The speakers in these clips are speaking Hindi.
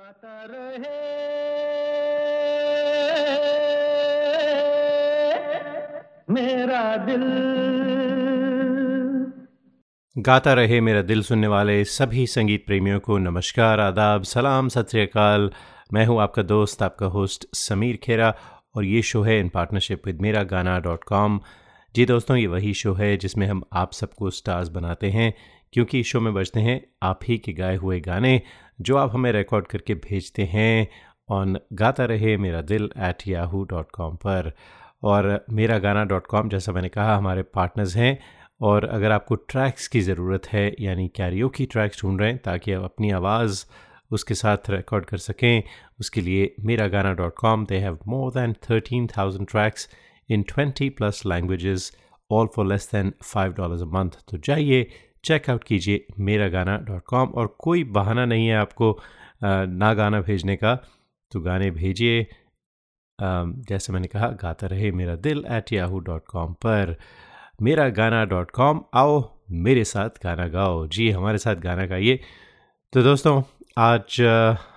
गाता रहे। मेरा दिल। गाता रहे मेरा दिल सुनने वाले सभी संगीत प्रेमियों को नमस्कार, आदाब, सलाम, सत श्रीकाल मैं हूँ आपका दोस्त, आपका होस्ट समीर खेरा और ये शो है इन पार्टनरशिप विद मेरा गाना डॉट कॉम जी दोस्तों, ये वही शो है जिसमें हम आप सबको स्टार्स बनाते हैं। क्योंकि शो में बजते हैं आप ही के गाए हुए गाने, जो आप हमें रिकॉर्ड करके भेजते हैं ऑन गाता Rahe Mera Dil at Yahoo dot com पर। और मेरा गाना डॉट कॉम जैसा मैंने कहा, हमारे पार्टनर्स हैं। और अगर आपको ट्रैक्स की ज़रूरत है, यानी कैरियो की ट्रैक्स ढूंढ रहे हैं, ताकि आप अपनी आवाज़ उसके साथ रिकॉर्ड कर सकें, उसके लिए Mera Gana dot com they have more than thirteen thousand tracks in twenty plus languages all for less than five dollars a month तो जाइए चेकआउट कीजिए मेरा गाना डॉट कॉम और कोई बहाना नहीं है आपको ना गाना भेजने का। तो गाने भेजिए। जैसे मैंने कहा, गाता Rahe Mera Dil at Yahoo dot com पर। मेरा गाना डॉट कॉम आओ मेरे साथ गाना गाओ। जी, हमारे साथ गाना गाइए। तो दोस्तों, आज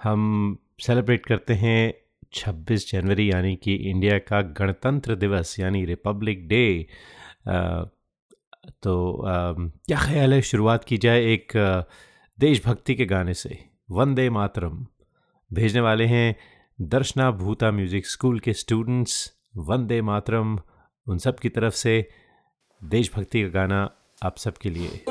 हम सेलिब्रेट करते हैं 26 जनवरी, यानी कि इंडिया का गणतंत्र दिवस, यानी रिपब्लिक डे तो क्या ख्याल है शुरुआत की जाए एक देशभक्ति के गाने से? वंदे मातरम। भेजने वाले हैं दर्शना भूता म्यूज़िक स्कूल के स्टूडेंट्स, वंदे मातरम। उन सब की तरफ़ से देशभक्ति का गाना आप सबके लिए।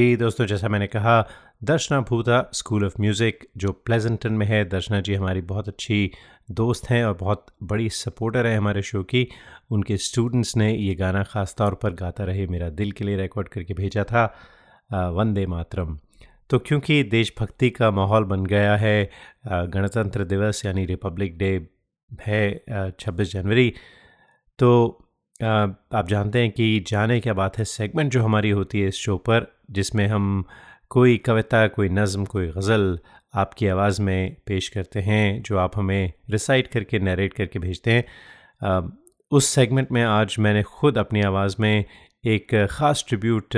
जी दोस्तों, जैसा मैंने कहा, दर्शना भूता स्कूल ऑफ़ म्यूज़िक जो प्लेजेंटन में है, दर्शना जी हमारी बहुत अच्छी दोस्त हैं और बहुत बड़ी सपोर्टर है हमारे शो की। उनके स्टूडेंट्स ने ये गाना ख़ास तौर पर गाता रहे, मेरा दिल के लिए रिकॉर्ड करके भेजा था वंदे मातरम। तो क्योंकि देशभक्ति का माहौल बन गया है गणतंत्र दिवस यानी रिपब्लिक डे है छब्बीस जनवरी तो आप जानते हैं कि जाने क्या बात है सेगमेंट जो हमारी होती है इस शो पर जिसमें हम कोई कविता, कोई नज़म, कोई गज़ल आपकी आवाज़ में पेश करते हैं, जो आप हमें रिसाइट करके नरेट करके भेजते हैं। उस सेगमेंट में आज मैंने ख़ुद अपनी आवाज़ में एक ख़ास ट्रिब्यूट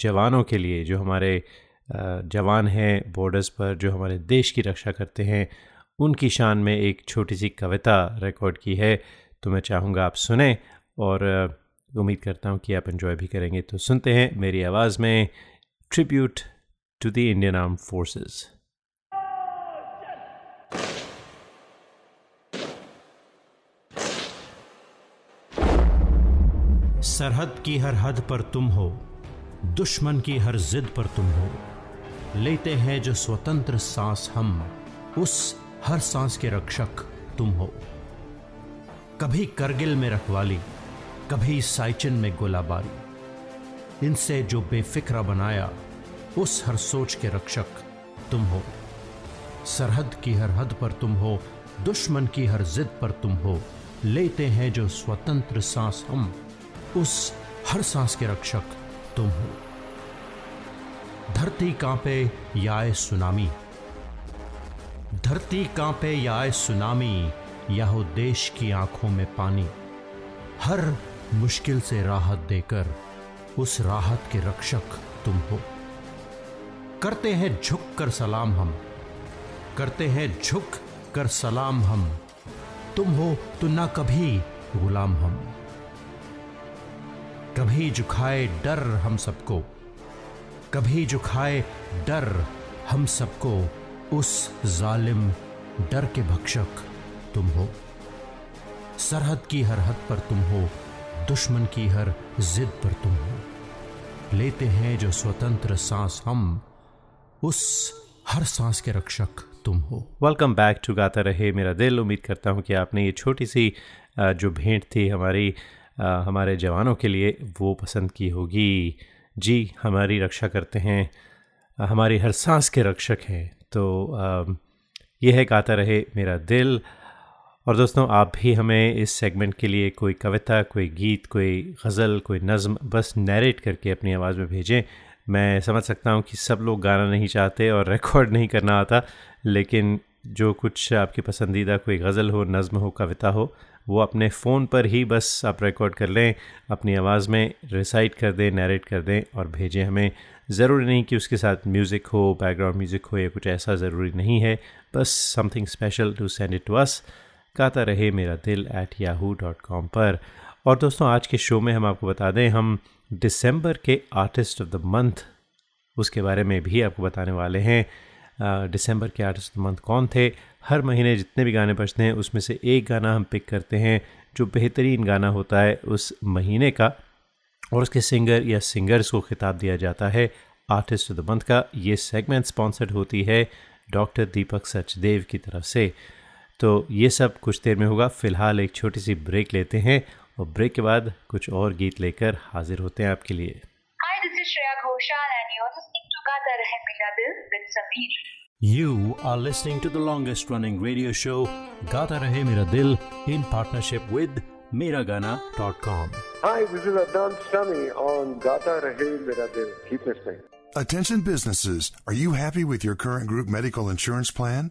जवानों के लिए, जो हमारे जवान हैं बॉर्डर्स पर, जो हमारे देश की रक्षा करते हैं, उनकी शान में एक छोटी सी कविता रिकॉर्ड की है। तो मैं चाहूँगा आप सुने और उम्मीद करता हूँ कि आप इन्जॉय भी करेंगे। तो सुनते हैं मेरी आवाज़ में tribute to the Indian arm forces सरहद की हर हद पर तुम हो, दुश्मन की हर जिद पर तुम हो। लेते हैं जो स्वतंत्र सांस हम, उस हर सांस के रक्षक तुम हो। कभी करगिल में रखवाली कभी साइचिन में गोलाबारी। इनसे जो बेफिक्रा बनाया, उस हर सोच के रक्षक तुम हो। सरहद की हर हद पर तुम हो, दुश्मन की हर जिद पर तुम हो। लेते हैं जो स्वतंत्र सांस हम, उस हर सांस के रक्षक तुम हो। धरती कांपे या आए सुनामी। धरती कांपे या आए सुनामी या हो देश की आँखों में पानी। हर मुश्किल से राहत देकर उस राहत के रक्षक तुम हो। करते हैं झुक कर सलाम हम। करते हैं झुक कर सलाम हम। तुम हो तो ना कभी गुलाम हम। कभी झुकाए डर हम सबको। कभी झुकाए डर हम सबको। उस जालिम डर के भक्षक तुम हो। सरहद की हर हद पर तुम हो। दुश्मन की हर जिद पर तुम हो। लेते हैं जो स्वतंत्र सांस हम, उस हर सांस के रक्षक तुम हो। Welcome back to Gaata Rahe Mera दिल। उम्मीद करता हूँ कि आपने ये छोटी सी जो भेंट थी हमारी हमारे जवानों के लिए वो पसंद की होगी। जी, हमारी रक्षा करते हैं। हमारी हर सांस के रक्षक हैं। तो ये है गाता रहे मेरा दिल। और दोस्तों, आप भी हमें इस सेगमेंट के लिए कोई कविता, कोई गीत, कोई गज़ल, कोई नज़म बस नरेट करके अपनी आवाज़ में भेजें। मैं समझ सकता हूँ कि सब लोग गाना नहीं चाहते और रिकॉर्ड नहीं करना आता, लेकिन जो कुछ आपकी पसंदीदा कोई गज़ल हो, नज़म हो, कविता हो, वो अपने फ़ोन पर ही बस आप रिकॉर्ड कर लें, अपनी आवाज़ में रिसाइट कर दें नरेट कर दें और भेजें हमें। ज़रूरी नहीं कि उसके साथ म्यूज़िक हो बैकग्राउंड म्यूज़िक हो या कुछ ऐसा ज़रूरी नहीं है। बस something special to send it to us Gaata Rahe Mera दिल एट याहू डॉट कॉम पर। और दोस्तों, आज के शो में हम आपको बता दें, हम दिसंबर के आर्टिस्ट ऑफ़ द मंथ उसके बारे में भी आपको बताने वाले हैं। दिसंबर के आर्टिस्ट ऑफ़ द मंथ कौन थे? हर महीने जितने भी गाने बजते हैं, उसमें से एक गाना हम पिक करते हैं, जो बेहतरीन गाना होता है उस महीने का। और उसके सिंगर या सिंगर्स को खिताब दिया जाता है आर्टिस्ट ऑफ़ द मंथ का। ये सेगमेंट स्पॉन्सर्ड होती है डॉक्टर दीपक सचदेव की तरफ़ से। तो ये सब कुछ देर में होगा फ़िलहाल एक छोटी सी ब्रेक लेते हैं और ब्रेक के बाद कुछ और गीत लेकर हाजिर होते हैं आपके लिए Hi, this is Shreya Ghoshal and you're listening to Gata Rahe Mera Dil with Sameer. You are listening to the longest running radio show Gata Rahe Mera Dil in partnership with Miragana.com. Hi, this is Adnan Sami on Gata Rahe Mera Dil. Keep listening. Attention businesses, are you happy with your current group medical insurance plan?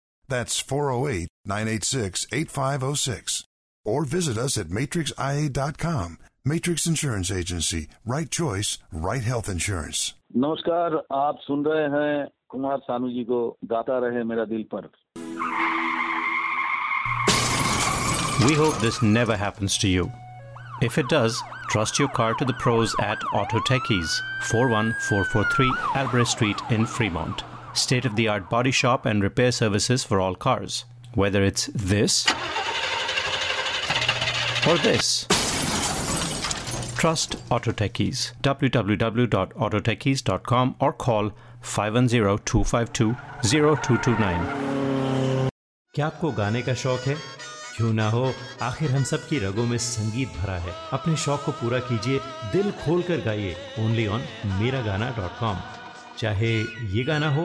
That's 408 986 8506. Or visit us at matrixia.com. Matrix Insurance Agency. Right choice, right health insurance. नमस्कार आप सुन रहे हैं कुमार सानू जी को गाता रहे मेरा दिल पर We hope this never happens to you. If it does, trust your car to the pros at Auto Techies, 41443 Albrecht Street in Fremont. State of the art body shop and repair services for all cars. Whether it's this or this. Trust Auto Techies. www.autotechies.com or call 510-252-0229. क्या आपको गाने का शौक है क्यों ना हो आखिर हम सब की रगों में संगीत भरा है अपने शौक को पूरा कीजिए दिल खोल कर गाइए ओनली ऑन मेरा गाना डॉट कॉम चाहे ये गाना हो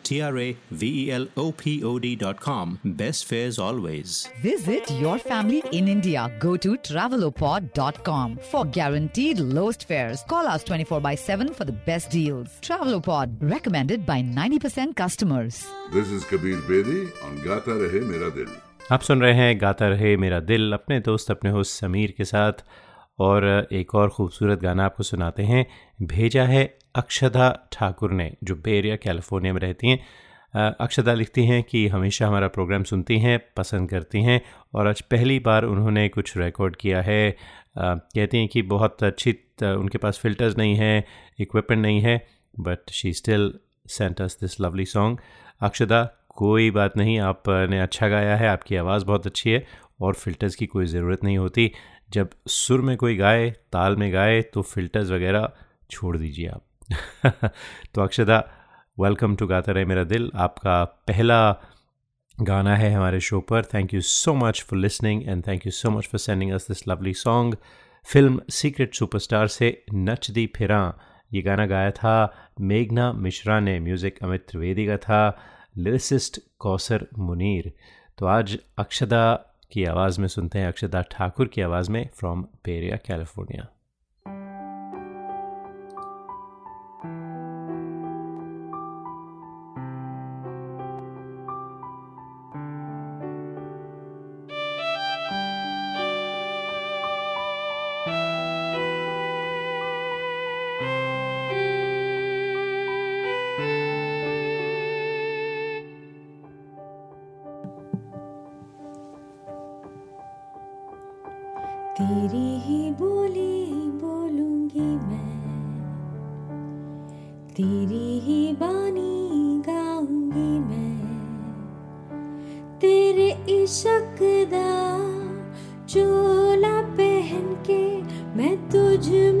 T R A V E L O P O D.com. Best fares always. Visit your family in India. Go to travelopod.com for guaranteed lowest fares. Call us 24 by 7 for the best deals. Travelopod, recommended by 90% customers. This is Kabir Bedi on Gata Rahe Mera Dil. आप सुन रहे हैं गाता रहे मेरा दिल अपने दोस्त अपने होस्ट समीर के साथ और एक और ख़ूबसूरत गाना आपको सुनाते हैं भेजा है अक्षदा ठाकुर ने, जो बे एरिया कैलिफ़ोर्निया में रहती हैं अक्षदा लिखती हैं कि हमेशा हमारा प्रोग्राम सुनती हैं, पसंद करती हैं और आज पहली बार उन्होंने कुछ रिकॉर्ड किया है। कहती हैं कि बहुत अच्छी उनके पास फ़िल्टर्स नहीं हैं इक्विपमेंट नहीं है but she still sent us this lovely song Akshada, कोई बात नहीं, आपने अच्छा गाया है, आपकी आवाज़ बहुत अच्छी है और फ़िल्टर्स की कोई ज़रूरत नहीं होती। जब सुर में कोई गाए, ताल में गाए तो फ़िल्टर्स वगैरह छोड़ दीजिए आप। तो अक्षदा वेलकम टू गाता रहे मेरा दिल। आपका पहला गाना है हमारे शो पर। Thank you so much for listening and thank you so much for sending us this lovely song film Secret Superstar से नच दी फिरा। ये गाना गाया था मेघना मिश्रा ने म्यूज़िक अमित त्रिवेदी का था लिरिसिस्ट कौसर मुनीर। तो आज अक्षदा की आवाज़ में सुनते हैं। अक्षदा ठाकुर की आवाज़ में फ्रॉम पेरिया कैलिफ़ोर्निया तेरी ही बोली बोलूँगी मैं। तेरी ही बानी गाऊँगी मैं। तेरे इशक दा चोला पहन के मैं तुझ में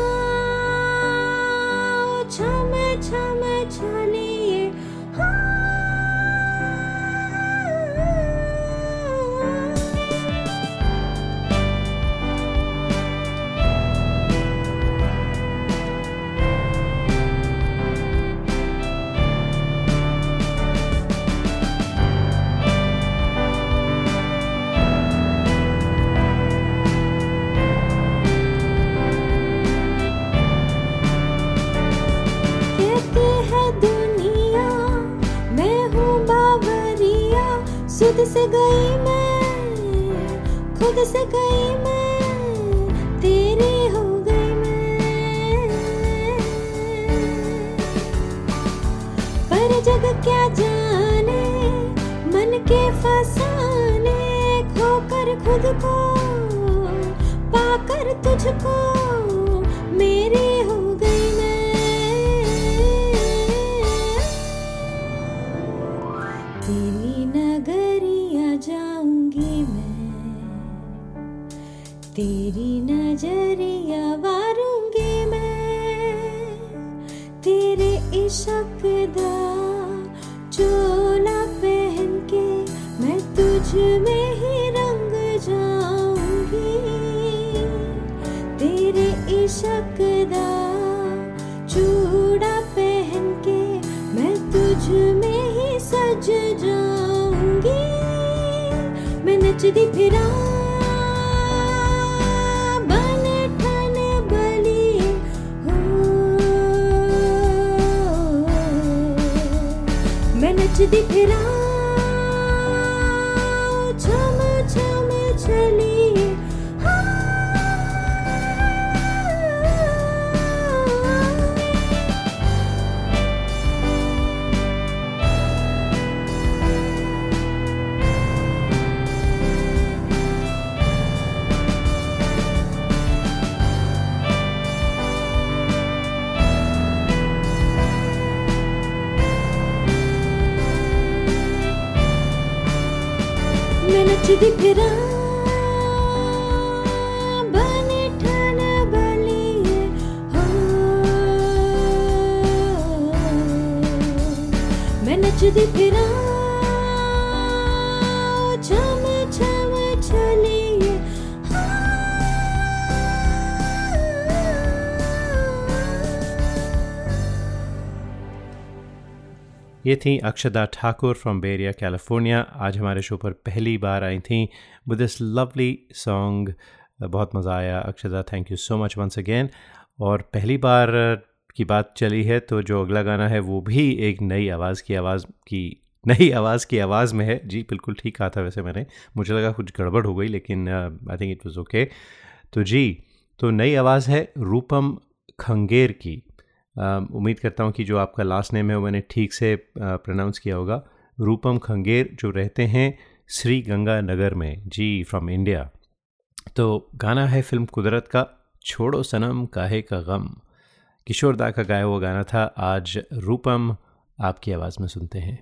पर जग क्या जाने, मन के फसाने, खोकर खुद को, पाकर तुझको मेरी हो गई मैं। तेरी नगरिया जाऊँगी मैं, तेरी नज़रिया वारूँगी मैं, तेरे इश्क बली हो। मैं नचदी फिरा ये थी Akshada Thakur from Bay Area California आज हमारे शो पर पहली बार आई थी विद दिस लवली सॉन्ग बहुत मज़ा आया Akshada. Thank you so much once again और पहली बार की बात चली है तो जो अगला गाना है वो भी एक नई आवाज़ की आवाज़ की नई आवाज़ की आवाज़ में है। जी बिल्कुल ठीक कहा था वैसे मैंने। मुझे लगा कुछ गड़बड़ हो गई लेकिन I think it was okay तो जी तो नई आवाज़ है रूपम खंगेर की। uh, उम्मीद करता हूँ कि जो आपका लास्ट नेम है वो मैंने ठीक से प्रोनाउंस किया होगा। रूपम खंगेर जो रहते हैं श्री गंगा नगर में। जी फ्रॉम इंडिया तो गाना है फ़िल्म कुदरत का छोड़ो सनम काहे का गम। किशोर दा का गाया हुआ गाना था आज रूपम आपकी आवाज़ में सुनते हैं।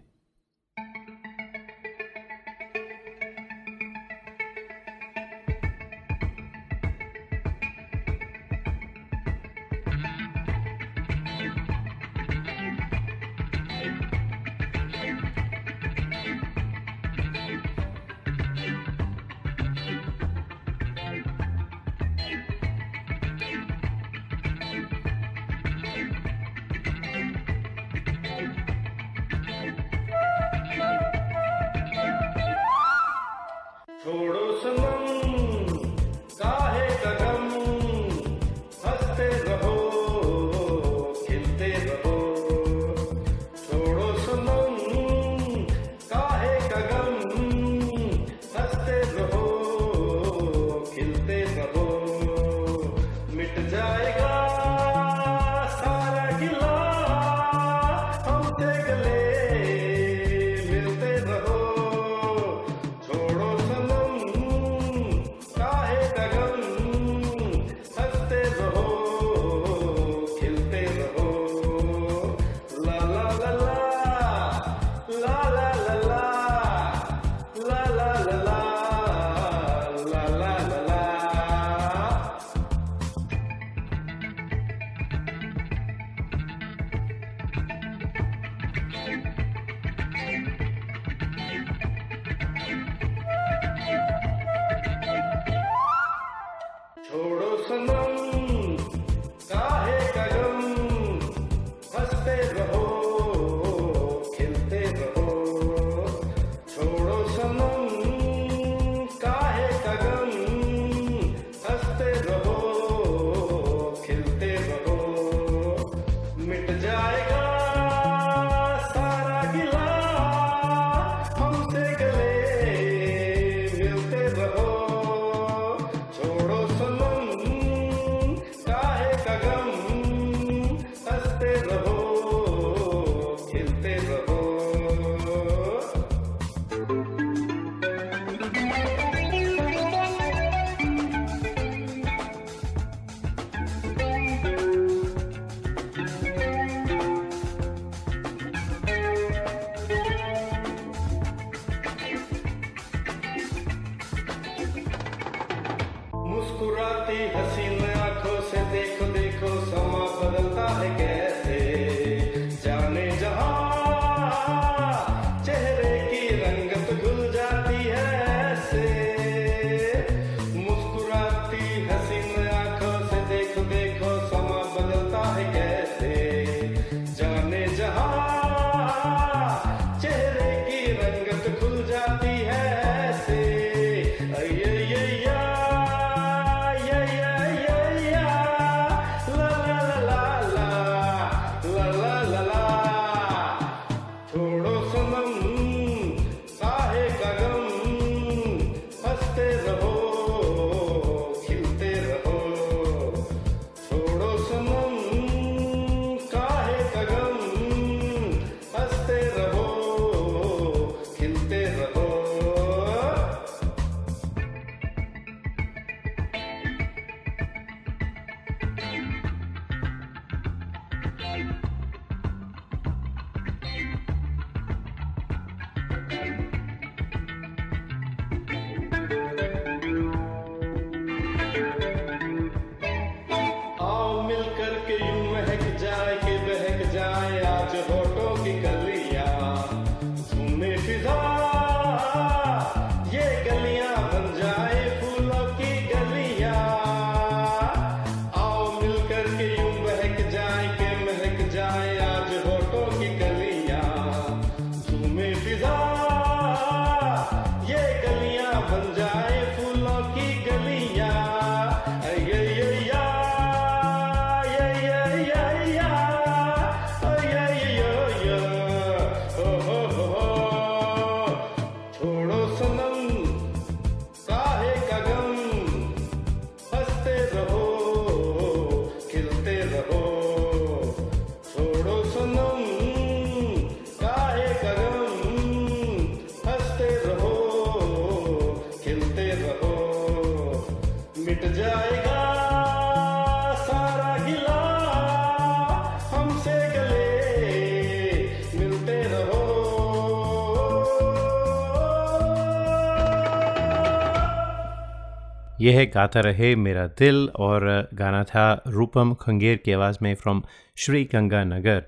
यह है, गाता रहे मेरा दिल और गाना था रूपम खंगेर की आवाज़ में फ्रॉम श्री गंगा नगर।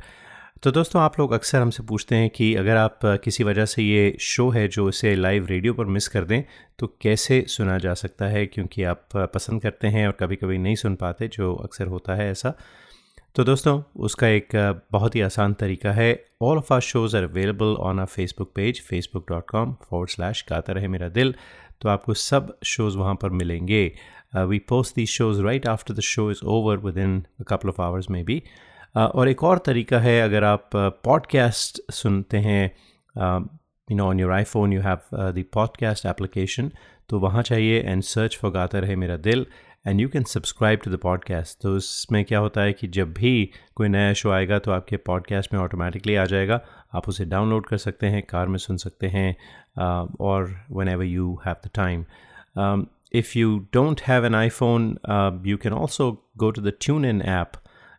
तो दोस्तों, आप लोग अक्सर हमसे पूछते हैं कि अगर आप किसी वजह से ये शो है जो इसे लाइव रेडियो पर मिस कर दें तो कैसे सुना जा सकता है? क्योंकि आप पसंद करते हैं और कभी कभी नहीं सुन पाते, जो अक्सर होता है ऐसा। तो दोस्तों, उसका एक बहुत ही आसान तरीका है। All of our shows are available on our Facebook page Facebook dot com forward slash Gaata Rahe Mera दिल। तो आपको सब शोज़ वहाँ पर मिलेंगे। We post the shows right after the show is over within couple of hours में भी और एक और तरीका है अगर आप पॉडकास्ट uh, सुनते हैं you know on your iPhone you have the podcast application तो वहाँ चाहिए and search for Gaata Rahe Mera Dil and you can subscribe to the podcast तो उसमें क्या होता है कि जब भी कोई नया शो आएगा तो आपके पॉडकास्ट में ऑटोमेटिकली आ जाएगा। आप उसे डाउनलोड कर सकते हैं कार में सुन सकते हैं और whenever you have the time if you don't have an iPhone, uh, you can also go to the TuneIn app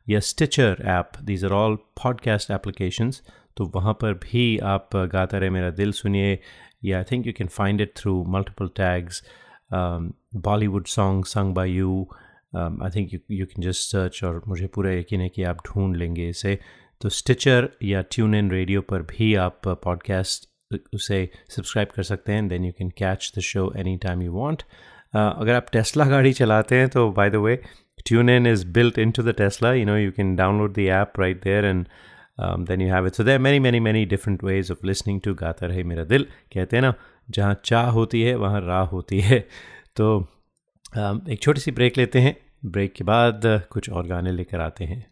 या Stitcher app these are all podcast applications तो वहाँ पर भी आप गाता रहे मेरा दिल सुनिए. या I think you can find it through multiple tags Bollywood song sung by you I think you can just search और मुझे पूरा यकीन है कि आप ढूंढ लेंगे इसे. तो स्टिचर या ट्यून इन रेडियो पर भी आप पॉडकास्ट उसे सब्सक्राइब कर सकते हैं then you can catch the show any time you want अगर आप टेस्ला गाड़ी चलाते हैं तो by the way tune is is built in to the Tesla you know you can download the there right there and then you have So there are many, many, many different ways of listening to गाता रहे मेरा दिल कहते हैं ना जहाँ चाह होती है वहाँ राह होती है तो um, एक छोटी सी ब्रेक लेते हैं। ब्रेक के बाद कुछ और गाने लेकर आते हैं।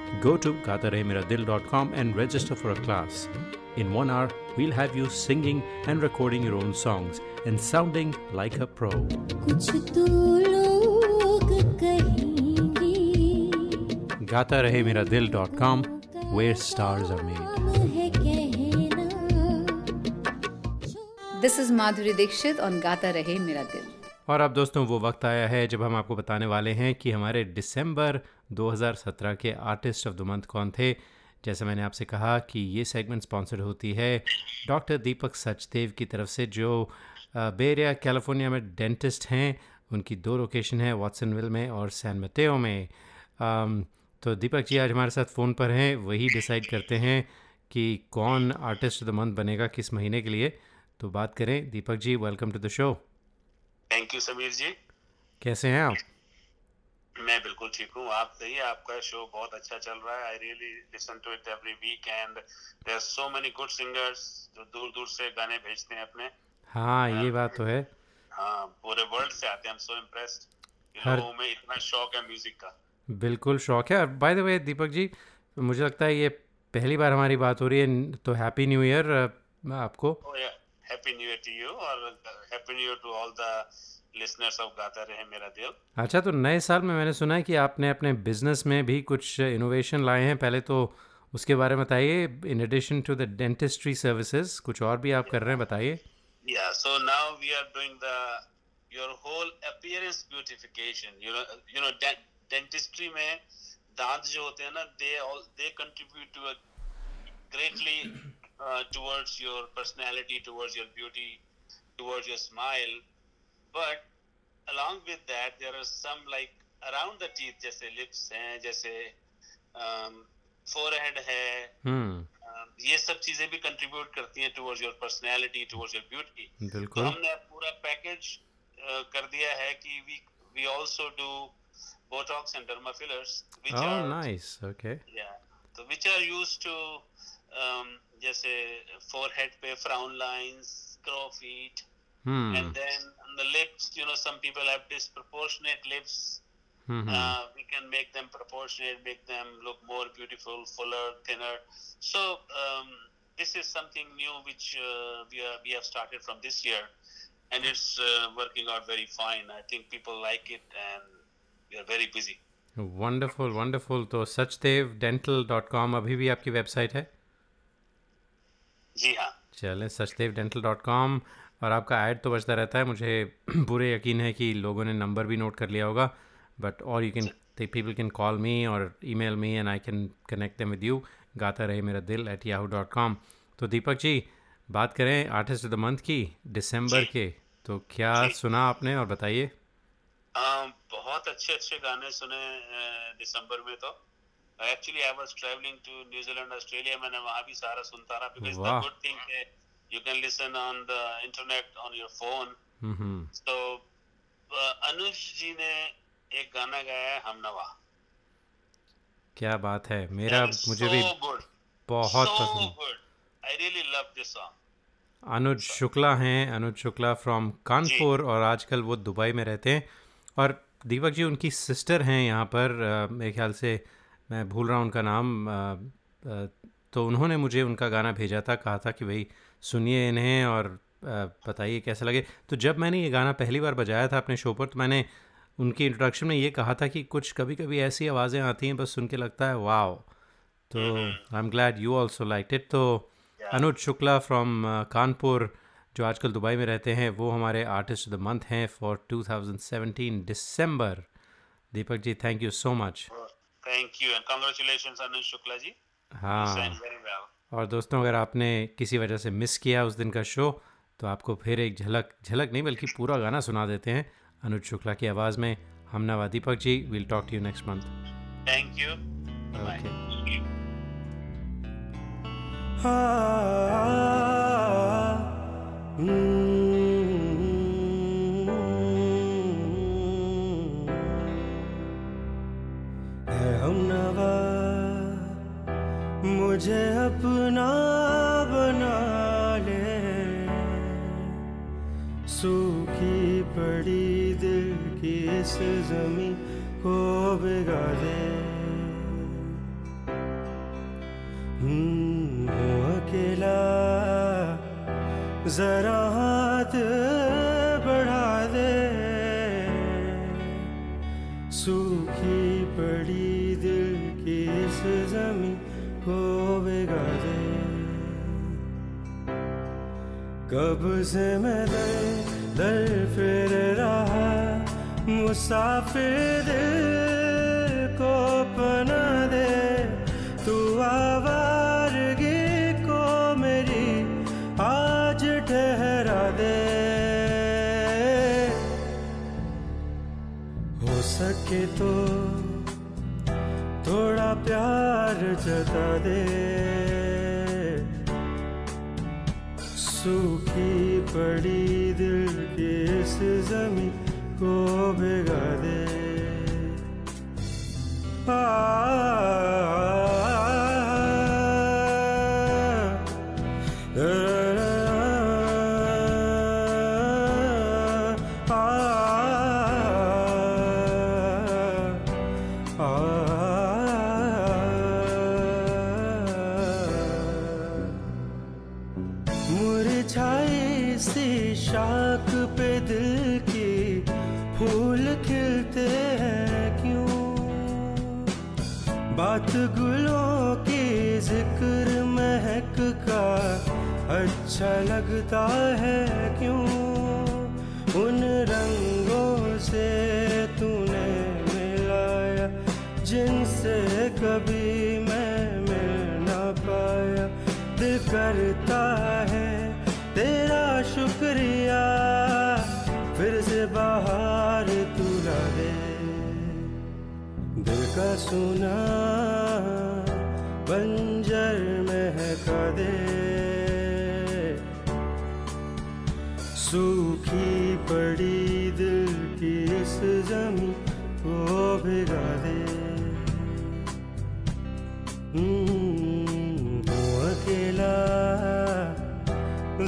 Go to gatarehmeradil.com and register for a class. In one hour, we'll have you singing and recording your own songs and sounding like a pro. GataRaheMeraDil.com, where stars are made. This is Madhuri Dixit on Gata Rahe Mera Dil. और अब दोस्तों वो वक्त आया है जब हम आपको बताने वाले हैं कि हमारे दिसंबर 2017 के आर्टिस्ट ऑफ़ द मंथ कौन थे। जैसे मैंने आपसे कहा कि ये सेगमेंट स्पॉन्सर्ड होती है डॉक्टर दीपक सचदेव की तरफ़ से जो बेरिया कैलिफ़ोर्निया में डेंटिस्ट हैं। उनकी दो लोकेशन है वाटसनविल में और सैन मतेओ में। um, तो दीपक जी आज हमारे साथ फ़ोन पर हैं। वही डिसाइड करते हैं कि कौन आर्टिस्ट ऑफ़ द मंथ बनेगा किस महीने के लिए। तो बात करें Deepak ji welcome to the show thank you Sameer ji. कैसे हैं आप? मैं बिल्कुल ठीक हूँ. आप कहिए आपका शो बहुत अच्छा चल रहा है. I really listen to it every week and there are so many good singers जो दूर दूर से गाने भेजते हैं अपने. हाँ ये बात तो है. हाँ पूरे वर्ल्ड से आते हैं. आई एम सो इम्प्रेस्ड हर- में इतना शौक है म्यूज़िक का. बिल्कुल शौक है. और बाय द वे दीपक जी मुझे लगता है ये पहली बार हमारी बात हो रही है. तो हैप्पी न्यू ईयर आपको. Happy new year to you और happy new year to all the listeners of Gaata Rahe Mera दिल अच्छा तो नए साल में मैंने सुना है कि आपने अपने बिज़नेस में भी कुछ इनोवेशन लाए हैं। पहले तो उसके बारे में बताइए। In addition to the dentistry services कुछ और भी आप कर रहे हैं बताइए। Yeah, so now we are doing the your whole appearance beautification. You know, you know, dent, dentistry में दांत जो होते हैं ना, they all they contribute to a greatly uh, towards your personality, towards your beauty, towards your smile. But along with that, there are some like around the teeth, जैसे lips हैं, जैसे um, forehead है, हम्म um, ये सब चीजें भी कंट्रीब्यूट करती हैं towards your personality towards your beauty तो बिल्कुल हमने पूरा पैकेज कर दिया है कि we we also do botox and derma fillers which oh are nice okay या तो व्हिच आर यूज्ड टू जैसे फोरहेड पे frown lines crow feet Hmm. then on the lips you know some people have disproportionate lips Mhm. uh, we can make them proportionate, make them look more beautiful, fuller, thinner. So um, this is something new which uh, we, are, we have started from this year, and it's uh, working out very fine. I think people like it, and we are very busy. Wonderful wonderful तो सचदेव डेंटल डॉट कॉम अभी भी आपकी वेबसाइट है जी हाँ। चलें सचदेव डेंटल डॉट कॉम और आपका ऐड तो बचता रहता है। मुझे पूरे यकीन है कि लोगों ने नंबर भी नोट कर लिया होगा but or you can people can call me or email me and I can connect them with you Gaata Rahe Mera दिल एट याहू डॉट कॉम तो दीपक जी बात करें आर्टिस्ट ऑफ़ द मंथ की दिसंबर के। तो क्या सुना आपने और बताइए? बहुत अच्छे अच्छे गाने सुने दिसंबर में तो। Actually I was travelling to New Zealand Australia मैंने वहाँ भी सारा सुनता रहा because the. Good thing you can listen on the internet on your phone तो अनुज जी ने एक गाना गाया है हम नवा। क्या बात है। मेरा मुझे भी good बहुत so पसंद। good. I really love this song. अनुज शुक्ला हैं। अनुज शुक्ला फ्रॉम कानपुर और आजकल वो दुबई में रहते हैं। और दीपक जी उनकी सिस्टर हैं यहाँ पर मेरे ख्याल से मैं भूल रहा हूँ उनका नाम तो उन्होंने मुझे उनका गाना भेजा था कहा था कि भाई सुनिए इन्हें और बताइए कैसा लगे। तो जब मैंने ये गाना पहली बार बजाया था अपने शो पर तो मैंने उनकी इंट्रोडक्शन में ये कहा था कि कुछ कभी कभी ऐसी आवाज़ें आती हैं बस सुन के लगता है वाओ। तो I am glad you also like it तो अनुज शुक्ला फ्रॉम कानपुर जो आजकल दुबई में रहते हैं वो हमारे आर्टिस्ट ऑफ़ द मंथ हैं for 2017 December Deepak ji thank you so much thank you and congratulations Anuj Shukla ji हाँ। और दोस्तों अगर आपने किसी वजह से मिस किया उस दिन का शो तो आपको फिर एक झलक झलक नहीं बल्कि पूरा गाना सुना देते हैं अनुज शुक्ला की आवाज़ में हम नवा Deepak ji will talk to you next month thank you okay मुझे अपना बना ले। सूखी पड़ी दिल की इस जमी को भिगा दे। हम्म, अकेला जरा हाथ कब से मैं दर दर फिर रहा मुसाफिर दिल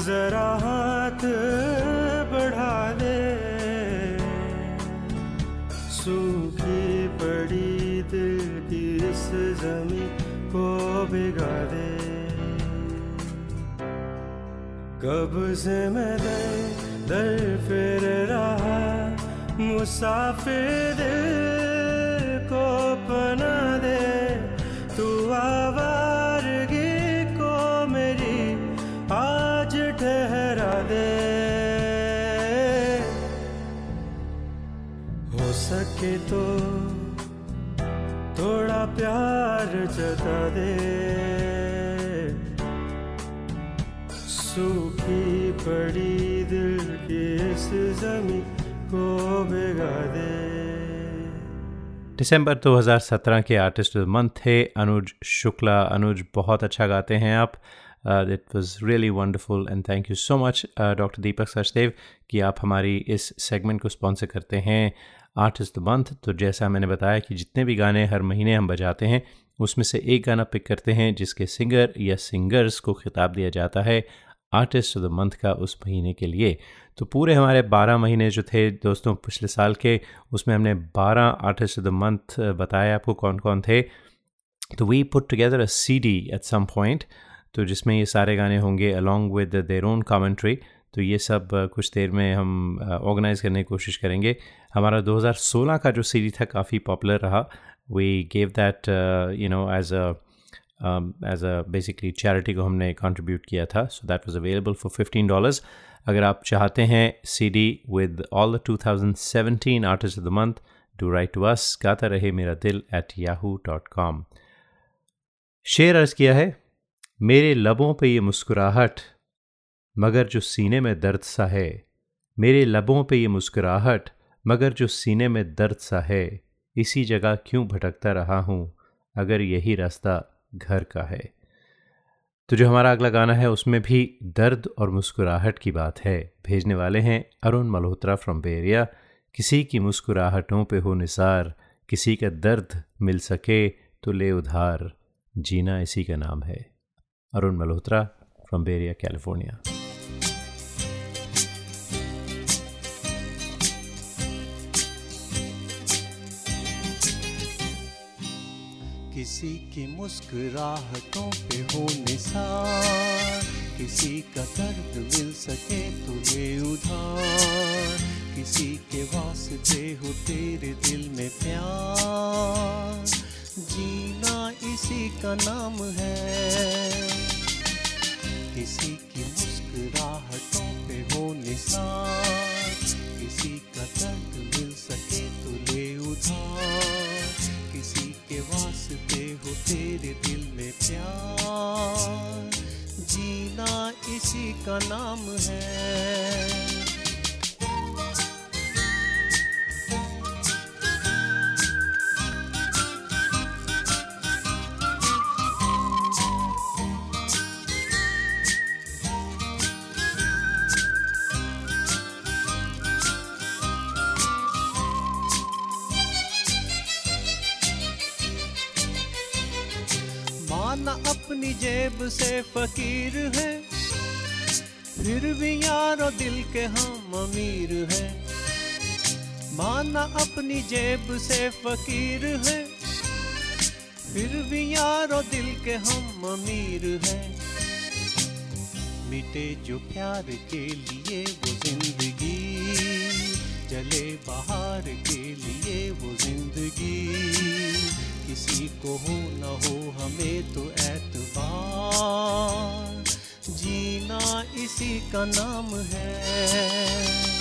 जरा हाथ बढ़ा दे। सूखी पड़ी दिल की इस जमी को भिगा दे। कब से मैं दर दर फिर रहा मुसाफिर दिल सके तो थोड़ा प्यार जता दे। सूखी पड़ी दिल की इस जमी को भिगा दे। दिसंबर 2017 के आर्टिस्ट ऑफ़ मंथ थे अनुज शुक्ला। अनुज, बहुत अच्छा गाते हैं आप। It was really wonderful and thank you so much doctor Deepak Sachdev कि आप हमारी इस सेगमेंट को स्पॉन्सर करते हैं। आर्टिस्ट मंथ तो जैसा मैंने बताया कि जितने भी गाने हर महीने हम बजाते हैं, उसमें से एक गाना पिक करते हैं, जिसके सिंगर या सिंगर्स को खिताब दिया जाता है आर्टिस्ट ऑफ़ द मंथ का उस महीने के लिए। तो पूरे हमारे 12 महीने जो थे दोस्तों पिछले साल के, उसमें हमने 12 आर्टिस्ट ऑफ़ द मंथ बताया आपको कौन कौन थे। तो we put together a CD at some point तो जिसमें ये सारे गाने होंगे along with their own commentary तो ये सब कुछ देर में हम ऑर्गेनाइज करने की कोशिश करेंगे। हमारा 2016 का जो सीडी था काफ़ी पॉपुलर रहा। We gave that you know as a as a basically charity को हमने कंट्रीब्यूट किया था। So that was available for fifteen dollars अगर आप चाहते हैं C D with all the two thousand seventeen artist of the month do write to us Gaata Rahe Mera दिल एट याहू डॉट कॉम शेर अर्ज़ किया है, मेरे लबों पे ये मुस्कुराहट मगर जो सीने में दर्द सा है। मेरे लबों पे ये मुस्कुराहट, मगर जो सीने में दर्द सा है, इसी जगह क्यों भटकता रहा हूँ, अगर यही रास्ता घर का है। तो जो हमारा अगला गाना है, उसमें भी दर्द और मुस्कुराहट की बात है। भेजने वाले हैं अरुण मल्होत्रा फ्रॉम बेरिया किसी की मुस्कुराहटों पे हो निसार, किसी का दर्द मिल सके तो ले उधार। जीना इसी का नाम है। Arun Malhotra from Bay Area California किसी की मुस्कुराहटों पे हो निसार। किसी का दर्द मिल सके तो ले उधार। किसी के वास्ते हो तेरे दिल में प्यार। जीना इसी का नाम है। किसी की मुस्कुराहटों पे हो निसार। किसी का दर्द मिल सके तो ले उधार। के वास्ते हो तेरे दिल में प्यार। जीना इसी का नाम है। माना अपनी जेब से फकीर है। फिर भी यारो दिल के हम अमीर हैं। माना अपनी जेब से फकीर है। फिर भी यारो दिल के हम अमीर हैं। मिटे जो प्यार के लिए वो ज़िंदगी, जले बाहर के लिए वो ज़िंदगी। किसी को हो न हो हमें तो एतबार जीना इसी का नाम है।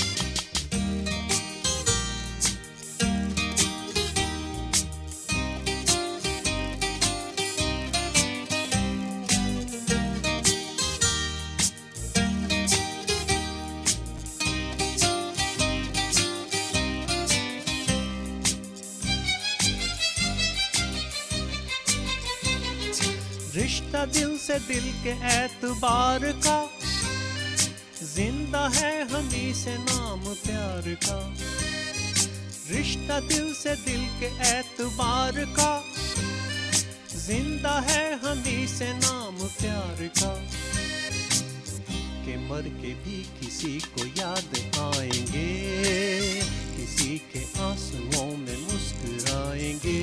से दिल के एतबार का। ज़िंदा है हमी से नाम प्यार का। रिश्ता दिल से दिल के एतबार का। ज़िंदा है हमी से नाम प्यार का। के मर के भी किसी को याद आएँगे। किसी के आंसुओं में मुस्कुराएँगे।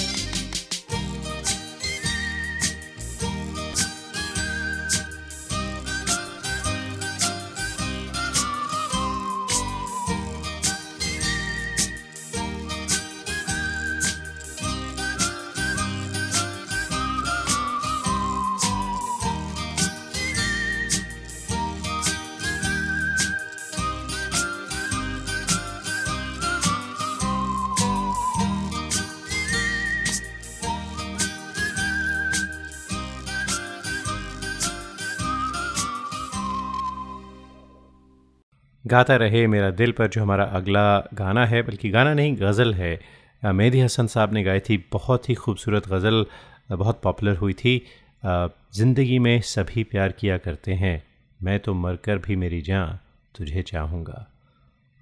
गाता रहे, मेरा दिल पर जो हमारा अगला गाना है, बल्कि गाना नहीं, गज़ल है। मेहदी हसन साहब ने गाई थी, बहुत ही खूबसूरत गज़ल बहुत पॉपुलर हुई थी। ज़िंदगी में सभी प्यार किया करते हैं, मैं तो मरकर भी मेरी जान तुझे चाहूँगा।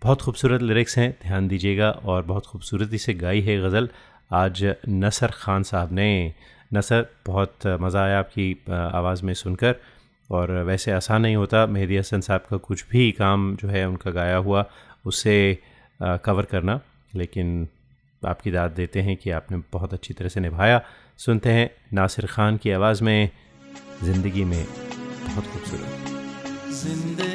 बहुत खूबसूरत लिरिक्स हैं, ध्यान दीजिएगा, और बहुत खूबसूरती से गाई है गज़ल। आज नसर ख़ान साहब ने, नसर, बहुत मज़ा आया आपकी आवाज़ में सुनकर। और वैसे आसान नहीं होता। मेहदी हसन साहब का कुछ भी काम जो है उनका गाया हुआ, उसे कवर करना। लेकिन आपकी दाद देते हैं कि आपने बहुत अच्छी तरह से निभाया। सुनते हैं नासिर खान की आवाज़ में, ज़िंदगी में बहुत खूबसूरत।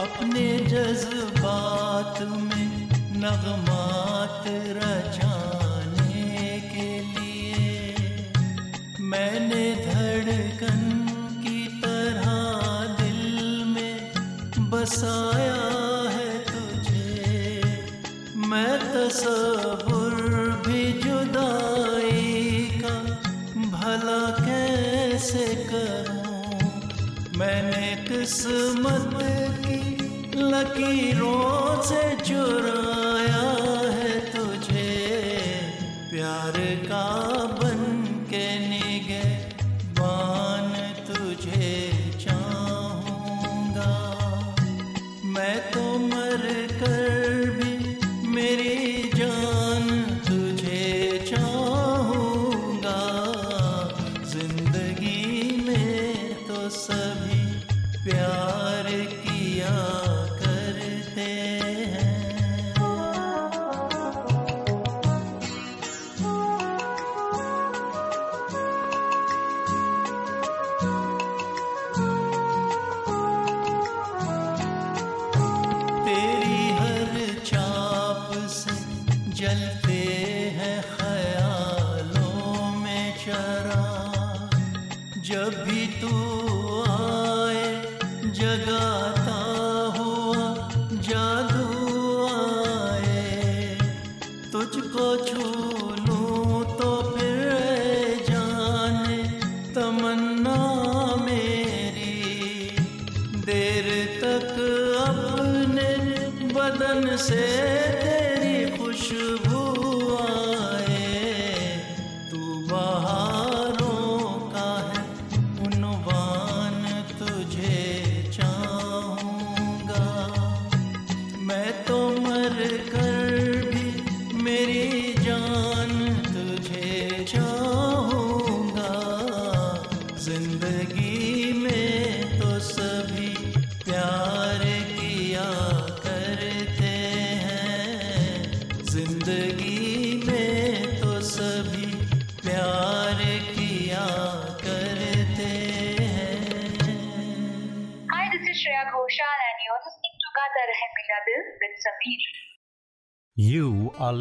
अपने जज्बात में नगमात रचाने के लिए मैंने धड़कन की तरह दिल में बसाया है तुझे। मैं तस्वुर भी जुदाई का भला कैसे करूँ? मैंने किस्मत लकीरों से चुराया से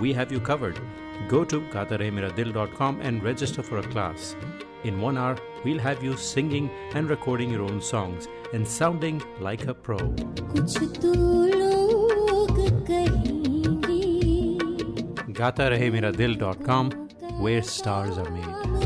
we have you covered. Go to gatarehemiradil.com and register for a class. In one hour, we'll have you singing and recording your own songs and sounding like a pro. Gatarehemiradil.com, where stars are made.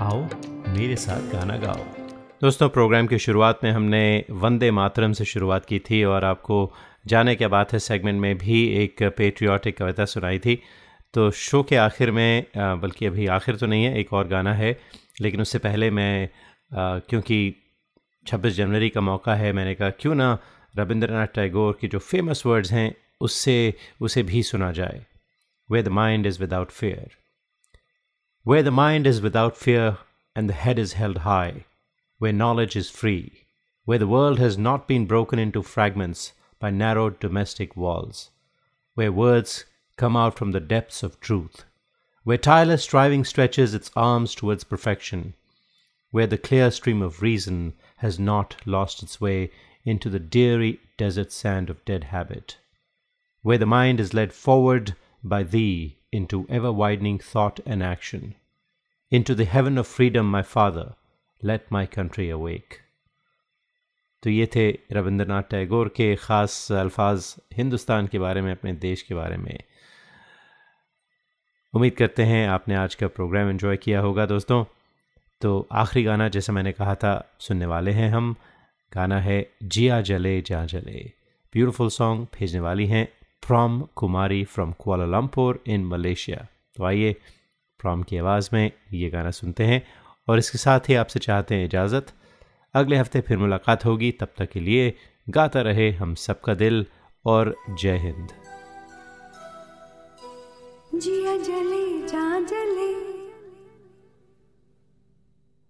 आओ, मेरे साथ गाना गाओ। दोस्तों, प्रोग्राम की शुरुआत में हमने वंदे मातरम से शुरुआत की थी और आपको जाने के बात है सेगमेंट में भी एक पेट्रियाटिक कविता सुनाई थी। तो शो के आखिर में बल्कि अभी आखिर तो नहीं है, एक और गाना है, लेकिन उससे पहले मैं क्योंकि 26 जनवरी का मौका है, मैंने कहा, क्यों ना रविंद्रनाथ टैगोर की जो फ़ेमस वर्ड्स हैं, उससे, उसे भी सुना जाए। Where the mind is without fear Where the mind is without fear and the head is held high, where knowledge is free, where the world has not been broken into fragments by narrow domestic walls, where words come out from the depths of truth, where tireless striving stretches its arms towards perfection, where the clear stream of reason has not lost its way into the dreary desert sand of dead habit, where the mind is led forward by thee into ever widening thought and action. Into the heaven of freedom, my Father, let my country awake. तो ये थे रविंद्रनाथ टैगोर के ख़ास अल्फाज हिंदुस्तान के बारे में अपने देश के बारे में। उम्मीद करते हैं आपने आज का प्रोग्राम एंजॉय किया होगा दोस्तों। तो आखिरी गाना जैसा मैंने कहा था सुनने वाले हैं हम। गाना है जिया जले जा जले। ब्यूटीफुल सॉन्ग भेजने वाली हैं from Kumari from Kuala Lumpur in Malaysia तो आइए फ्रॉम की आवाज़ में ये गाना सुनते हैं और इसके साथ ही आपसे चाहते हैं इजाज़त। अगले हफ़्ते फिर मुलाकात होगी। तब तक के लिए गाता रहे हम सबका दिल और जय हिंद। जिया जले जा जले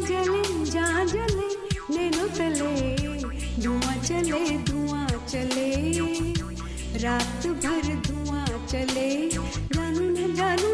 जले, जहाँ जले, नैनो तले। धुआँ चले धुआँ चले। रात भर धुआँ चले। जानू न जानू